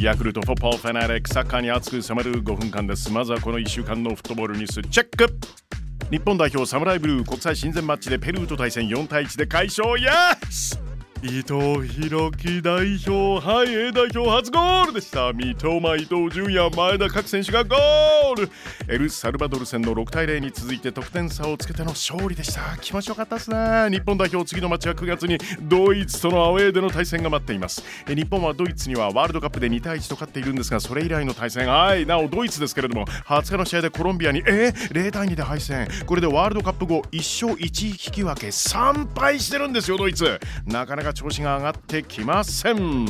ヤクルトフォッポーファナリックサッカーに熱く迫る5分間です。まずはこの1週間のフットボールニュースチェック。日本代表サムライブルー国際親善マッチでペルーと対戦4対1で快勝。イエス伊藤弘樹代表はい A 代表初ゴールでした。三笘伊藤純也前田各選手がゴール。エルサルバドル戦の6対0に続いて得点差をつけての勝利でした。気持ちよかったですね。日本代表次のマッチは9月にドイツとのアウェーでの対戦が待っています。日本はドイツにはワールドカップで2対1と勝っているんですがそれ以来の対戦。はいなおドイツですけれども20日の試合でコロンビアにえー、0対2で敗戦。これでワールドカップ後1勝1引き分け3敗してるんですよドイツ。なかなか調子が上がってきません。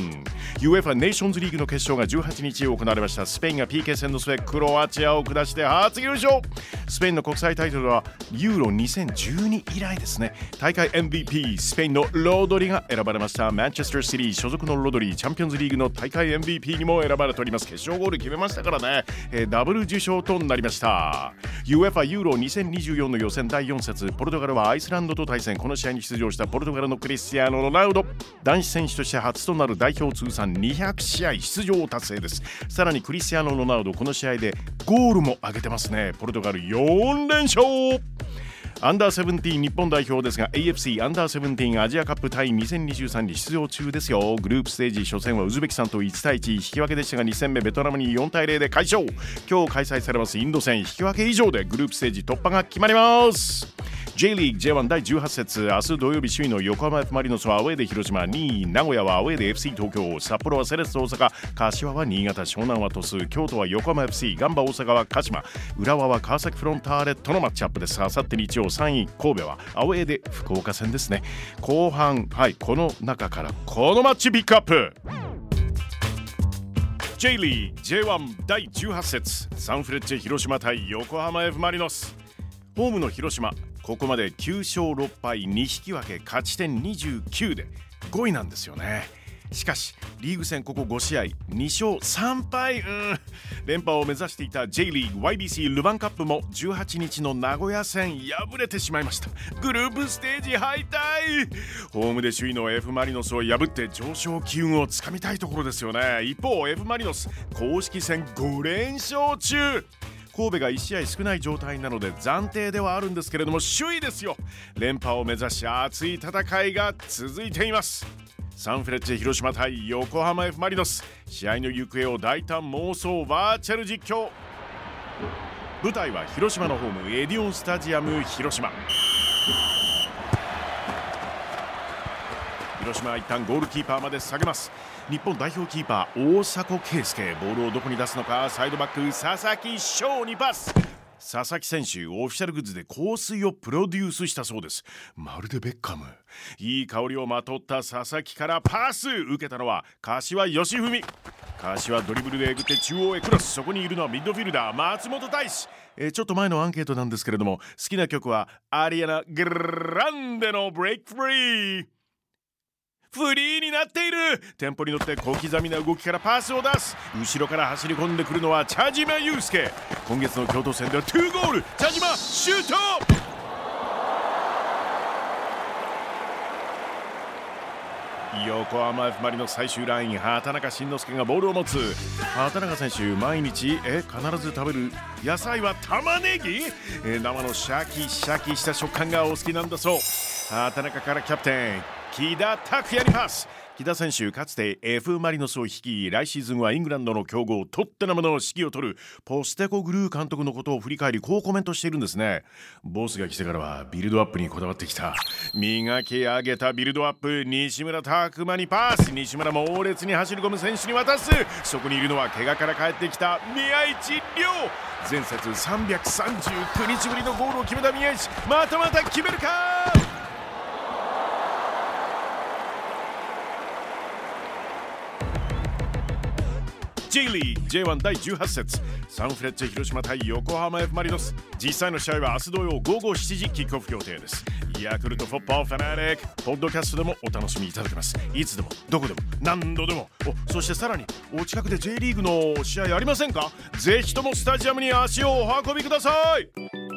UEFA ネーションズリーグの決勝が18日行われました。スペインが PK 戦の末クロアチアを下して初優勝。スペインの国際タイトルはユーロ2012以来ですね。大会 MVP スペインのロドリが選ばれました。マンチェスターシティ所属のロドリチャンピオンズリーグの大会 MVP にも選ばれております。決勝ゴール決めましたからね、えー、ダブル受賞となりました。UEFA ユーロ2024の予選第4節ポルトガルはアイスランドと対戦。この試合に出場したポルトガルのクリスティアーノ・ロナウド。男子選手として初となる代表通算200試合出場達成です。さらにクリスティアーノ・ロナウドこの試合でゴールも挙げてますね。ポルトガル4連勝。アンダーセブンティーン日本代表ですが AFC アンダーセブンティーンアジアカップ対2023に出場中ですよ。グループステージ初戦はウズベキスタンと1対1引き分けでしたが2戦目ベトナムに4対0で快勝。今日開催されますインド戦引き分け以上でグループステージ突破が決まります。J リーグ J1 第18節明日土曜日首位の横浜 F・ マリノスはアウェーで広島2位名古屋はアウェーで FC 東京札幌はセレッソ大阪柏は新潟湘南は鳥栖京都は横浜 FC ガンバ大阪は鹿島浦和は川崎フロンターレとのマッチアップです。あさって日曜3位神戸はアウェーで福岡戦ですね。後半はいこの中からこのマッチピックアップ。J リー J1 第18節サンフレッチェ広島対横浜 F・ マリノス。ホームの広島ここまで9勝6敗2引き分け勝ち点29で5位なんですよね。しかしリーグ戦ここ5試合2勝3敗うん連覇を目指していた J リーグ YBC ルヴァンカップも18日の名古屋戦敗れてしまいました。グループステージ敗退。ホームで首位の F・ マリノスを破って上昇機運をつかみたいところですよね。一方 F・ マリノス公式戦5連勝中。神戸が1試合少ない状態なので暫定ではあるんですけれども首位ですよ。連覇を目指し熱い戦いが続いています。サンフレッチェ広島対横浜 F・ マリノス。試合の行方を大胆妄想バーチャル実況。舞台は広島のホームエディオンスタジアム広島。広島は一旦ゴールキーパーまで下げます。日本代表キーパー大迫圭介。ボールをどこに出すのか。サイドバック佐々木翔にパス。佐々木選手オフィシャルグッズで香水をプロデュースしたそうです。まるでベッカム。いい香りをまとった佐々木からパス。受けたのは柏義文。柏ドリブルでえぐって中央へクロス。そこにいるのはミッドフィルダー松本大志。え、ちょっと前のアンケートなんですけれども好きな曲はアリアナ・グランデのブレイクフリーフリーになっている。テンポに乗って小刻みな動きからパスを出す。後ろから走り込んでくるのは茶島祐介今月の京都戦では2ゴール。茶島シュート！横浜 F・ マリの最終ライン畑中慎之介がボールを持つ。畑中選手毎日え必ず食べる。野菜は玉ねぎ？え生のシャキシャキした食感がお好きなんだそう。畑中からキャプテン木田拓也にパス。木田選手かつて F・ マリノスを率い来シーズンはイングランドの強豪トッテナムの指揮を執るポステコグルー監督のことを振り返りこうコメントしているんですね。ボスが来てからはビルドアップにこだわってきた。磨き上げたビルドアップ西村拓真にパス。西村も猛烈に走り込む選手に渡す。そこにいるのは怪我から帰ってきた宮市亮。前節339日ぶりのゴールを決めた宮市。またまた決めるか！J リーグ J1 第18節。サンフレッチェ広島対横浜 F・ マリノス。実際の試合は明日土曜午後7時キックオフ予定です。ヤクルトフォッパーファナリックポッドキャストでもお楽しみいただけます。いつでもどこでも何度でも。おそしてさらにお近くで J リーグの試合ありませんか？ぜひともスタジアムに足をお運びください。